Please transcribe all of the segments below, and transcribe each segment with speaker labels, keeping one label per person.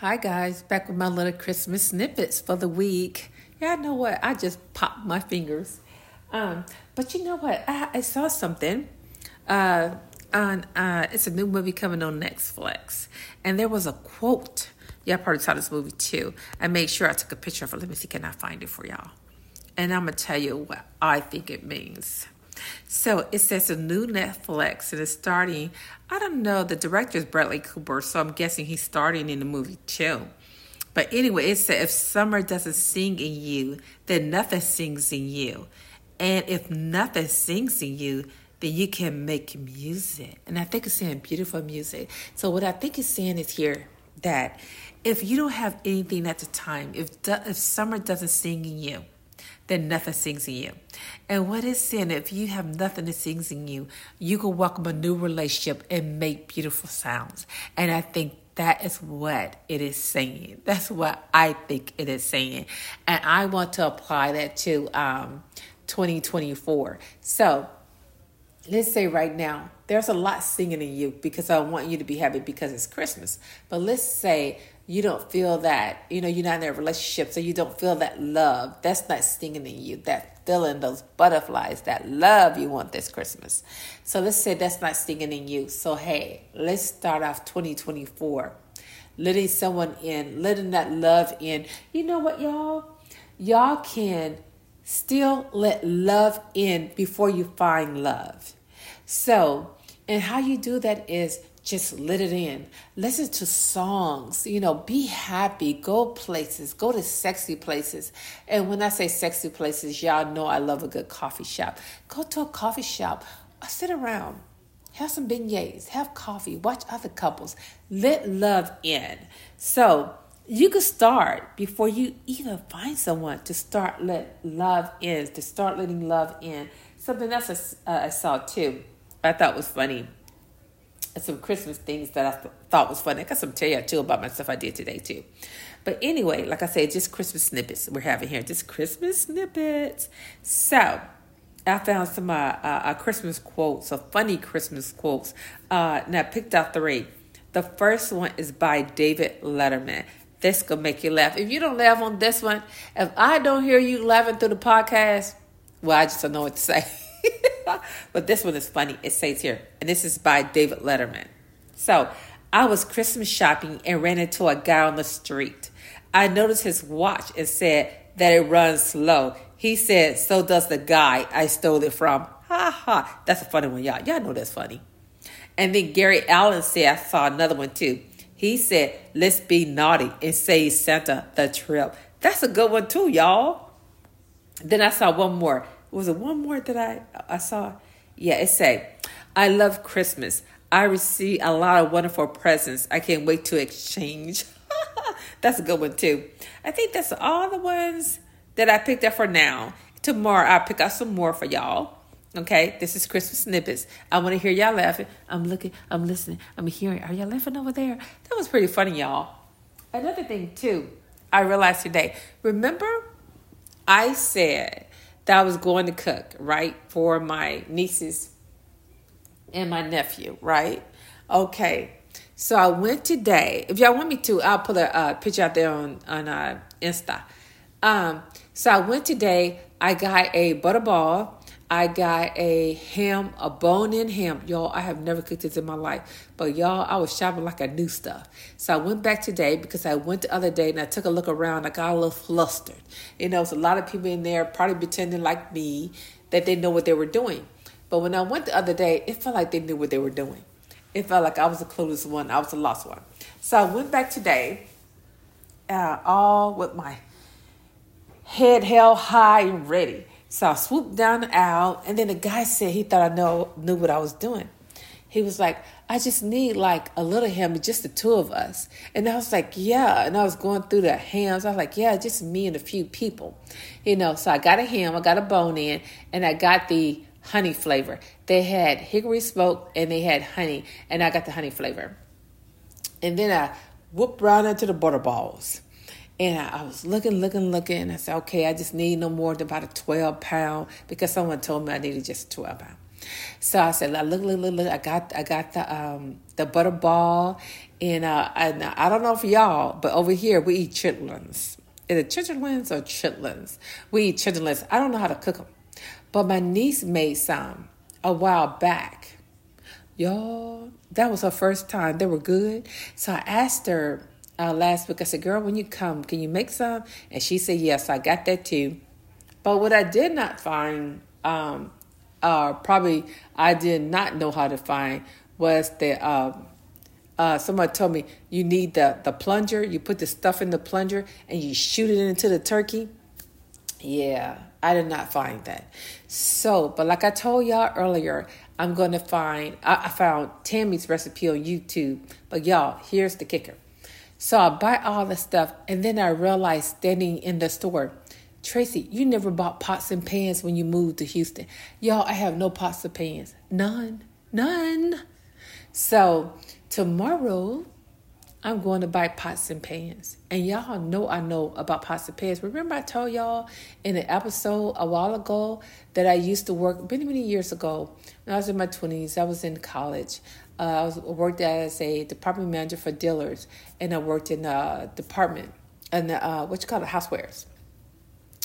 Speaker 1: Hi guys, back with my little Christmas snippets for the week. Yeah, I know what? I just popped my fingers. Um, but you know what? I, I saw something. Uh, on uh, it's a new movie coming on Netflix, and there was a quote. Yeah, I probably saw this movie too. I made sure I took a picture of it. Let me see, can I find it for y'all? And I'm gonna tell you what I think it means. So it says a new Netflix and it's starting. I don't know. The director is Bradley Cooper, so I'm guessing he's starting in the movie too. But anyway, it said if summer doesn't sing in you, then nothing sings in you. And if nothing sings in you, then you can make music. And I think it's saying beautiful music. So what I think it's saying is here that if you don't have anything at the time, if if summer doesn't sing in you, then nothing sings in you. And what is sin? If you have nothing that sings in you, you can welcome a new relationship and make beautiful sounds. And I think that is what it is saying. That's what I think it is saying. And I want to apply that to um, 2024. So let's say right now, there's a lot singing in you because I want you to be happy because it's Christmas. But let's say you don't feel that, you know, you're not in a relationship, so you don't feel that love. That's not stinging in you, that feeling, those butterflies, that love you want this Christmas. So let's say that's not stinging in you. So, hey, let's start off 2024 letting someone in, letting that love in. You know what, y'all? Y'all can still let love in before you find love. So, and how you do that is just let it in. Listen to songs, you know, be happy, go places, go to sexy places. And when I say sexy places, y'all know I love a good coffee shop. Go to a coffee shop, uh, sit around, have some beignets, have coffee, watch other couples, let love in. So you could start before you even find someone to start let love in, to start letting love in. Something else I, uh, I saw too, I thought was funny some Christmas things that I th- thought was funny. I got some tell you too about my stuff I did today too. But anyway, like I said, just Christmas snippets we're having here. Just Christmas snippets. So I found some uh, uh, uh Christmas quotes, some funny Christmas quotes. Uh, and I picked out three. The first one is by David Letterman. This gonna make you laugh. If you don't laugh on this one, if I don't hear you laughing through the podcast, well, I just don't know what to say. but this one is funny. It says here, and this is by David Letterman. So I was Christmas shopping and ran into a guy on the street. I noticed his watch and said that it runs slow. He said, So does the guy I stole it from. Ha ha. That's a funny one, y'all. Y'all know that's funny. And then Gary Allen said, I saw another one too. He said, Let's be naughty and save Santa the trip. That's a good one too, y'all. Then I saw one more was it one more that I I saw? Yeah, it say, I love Christmas. I receive a lot of wonderful presents. I can't wait to exchange. that's a good one too. I think that's all the ones that I picked up for now. Tomorrow I'll pick out some more for y'all. Okay, this is Christmas snippets. I want to hear y'all laughing. I'm looking, I'm listening, I'm hearing. Are y'all laughing over there? That was pretty funny, y'all. Another thing too, I realized today. Remember, I said that I was going to cook, right, for my nieces and my nephew, right? Okay. So I went today. If y'all want me to, I'll put a uh, picture out there on on uh, Insta. Um, so I went today. I got a butterball I got a ham, a bone in ham. Y'all, I have never cooked this in my life. But y'all, I was shopping like I knew stuff. So I went back today because I went the other day and I took a look around. I got a little flustered. You know, there's a lot of people in there probably pretending like me that they know what they were doing. But when I went the other day, it felt like they knew what they were doing. It felt like I was the clueless one. I was the lost one. So I went back today, uh, all with my head held high and ready. So I swooped down the aisle, and then the guy said he thought I know knew what I was doing. He was like, I just need like a little ham, just the two of us. And I was like, yeah. And I was going through the hams. I was like, yeah, just me and a few people. You know, so I got a ham, I got a bone in, and I got the honey flavor. They had hickory smoke and they had honey, and I got the honey flavor. And then I whooped right into the butter balls. And I, was looking, looking, looking. I said, okay, I just need no more than about a 12 pound because someone told me I needed just 12 pound. So I said, look, look, look, look. I got, I got the um the butter ball, and uh, and I don't know if y'all, but over here we eat chitlins. Is it chitlins or chitlins? We eat chitlins. I don't know how to cook them, but my niece made some a while back. Y'all, that was her first time. They were good. So I asked her uh, last week. I said, "Girl, when you come, can you make some?" And she said, "Yes." I got that too. But what I did not find, um, uh, probably I did not know how to find, was that Uh, uh, somebody told me you need the the plunger. You put the stuff in the plunger and you shoot it into the turkey. Yeah, I did not find that. So, but like I told y'all earlier, I'm going to find. I, I found Tammy's recipe on YouTube. But y'all, here's the kicker. So I buy all the stuff, and then I realize standing in the store, Tracey, you never bought pots and pans when you moved to Houston. Y'all, I have no pots and pans. None. None. So tomorrow, I'm going to buy pots and pans. And y'all know I know about pots and pans. Remember, I told y'all in an episode a while ago that I used to work many, many years ago when I was in my 20s. I was in college. Uh, I was worked as a department manager for Dillard's, and I worked in a department and uh, what you call it, housewares.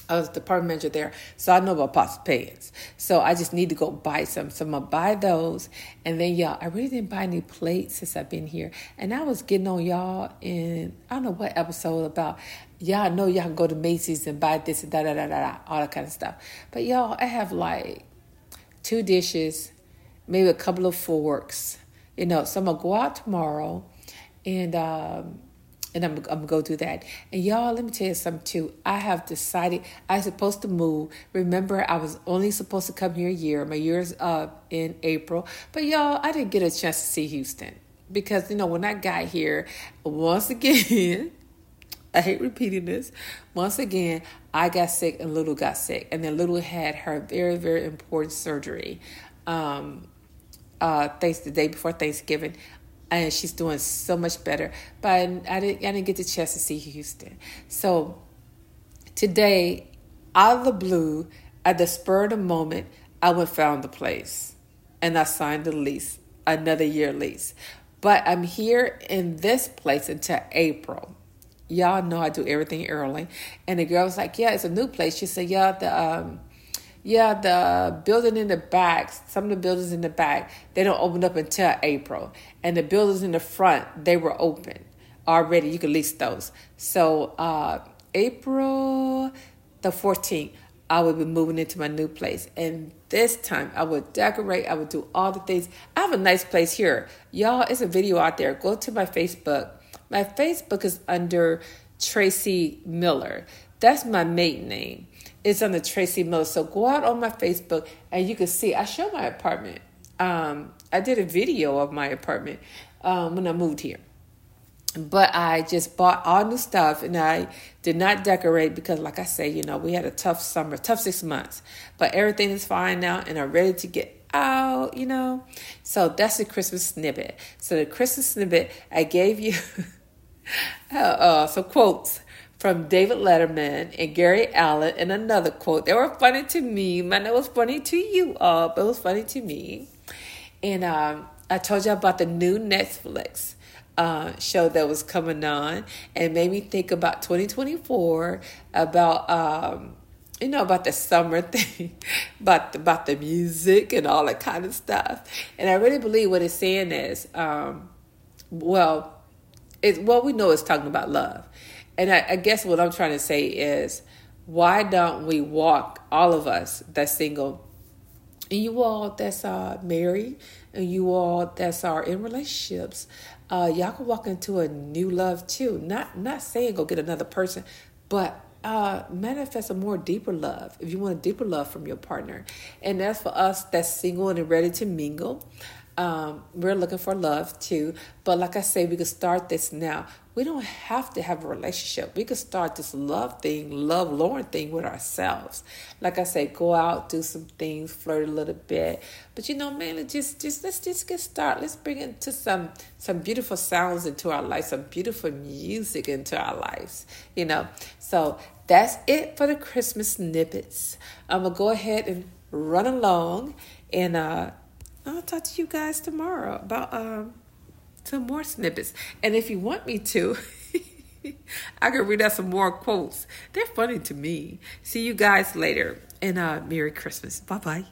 Speaker 1: I was department manager there, so I know about pots and pans. So I just need to go buy some. So I'm gonna buy those, and then y'all, I really didn't buy any plates since I've been here. And I was getting on y'all in I don't know what episode about. Y'all know y'all can go to Macy's and buy this and da da da da da all that kind of stuff. But y'all, I have like two dishes, maybe a couple of forks, you know, so I'm gonna go out tomorrow and um, and I'm, I'm gonna go do that. And y'all, let me tell you something too. I have decided I'm supposed to move. Remember, I was only supposed to come here a year. My year's up in April, but y'all, I didn't get a chance to see Houston because you know when I got here, once again. I hate repeating this. Once again, I got sick and Lulu got sick, and then Lulu had her very, very important surgery. Um, uh, thanks the day before Thanksgiving, and she's doing so much better. But I, didn't, I didn't get the chance to see Houston. So today, out of the blue, at the spur of the moment, I went found the place, and I signed the lease, another year lease. But I'm here in this place until April. Y'all know I do everything early. And the girl was like, "Yeah, it's a new place." She said, "Yeah, the um, yeah, the building in the back, some of the buildings in the back, they don't open up until April. And the buildings in the front, they were open already. You can lease those. So uh, April the 14th, I would be moving into my new place. And this time I would decorate, I would do all the things. I have a nice place here. Y'all, it's a video out there. Go to my Facebook. My Facebook is under Tracey Miller. That's my maiden name. It's under Tracey Miller. So go out on my Facebook and you can see. I show my apartment. Um, I did a video of my apartment um, when I moved here. But I just bought all new stuff and I did not decorate because, like I say, you know, we had a tough summer, tough six months. But everything is fine now and I'm ready to get out, you know. So that's the Christmas snippet. So the Christmas snippet, I gave you uh, uh, some quotes from David Letterman and Gary Allen and another quote. They were funny to me. Man, it was funny to you all, but it was funny to me. And um, I told you about the new Netflix uh, show that was coming on and made me think about 2024, about um, you know about the summer thing, about the, about the music and all that kind of stuff. And I really believe what it's saying is, um, well, it's what we know is talking about love and I, I guess what I'm trying to say is, why don't we walk, all of us that's single, and you all that's uh, married, and you all that's are in relationships, uh, y'all can walk into a new love too. Not not saying go get another person, but uh, manifest a more deeper love if you want a deeper love from your partner. And that's for us that's single and ready to mingle. Um, we're looking for love too. But like I say, we can start this now. We don't have to have a relationship. We can start this love thing, love Lauren thing with ourselves. Like I say, go out, do some things, flirt a little bit. But you know, man, just just let's just get started. Let's bring into some some beautiful sounds into our life, some beautiful music into our lives. You know. So that's it for the Christmas snippets. I'm gonna go ahead and run along And uh, I'll talk to you guys tomorrow about um, some more snippets. And if you want me to, I can read out some more quotes. They're funny to me. See you guys later. And uh, Merry Christmas. Bye bye.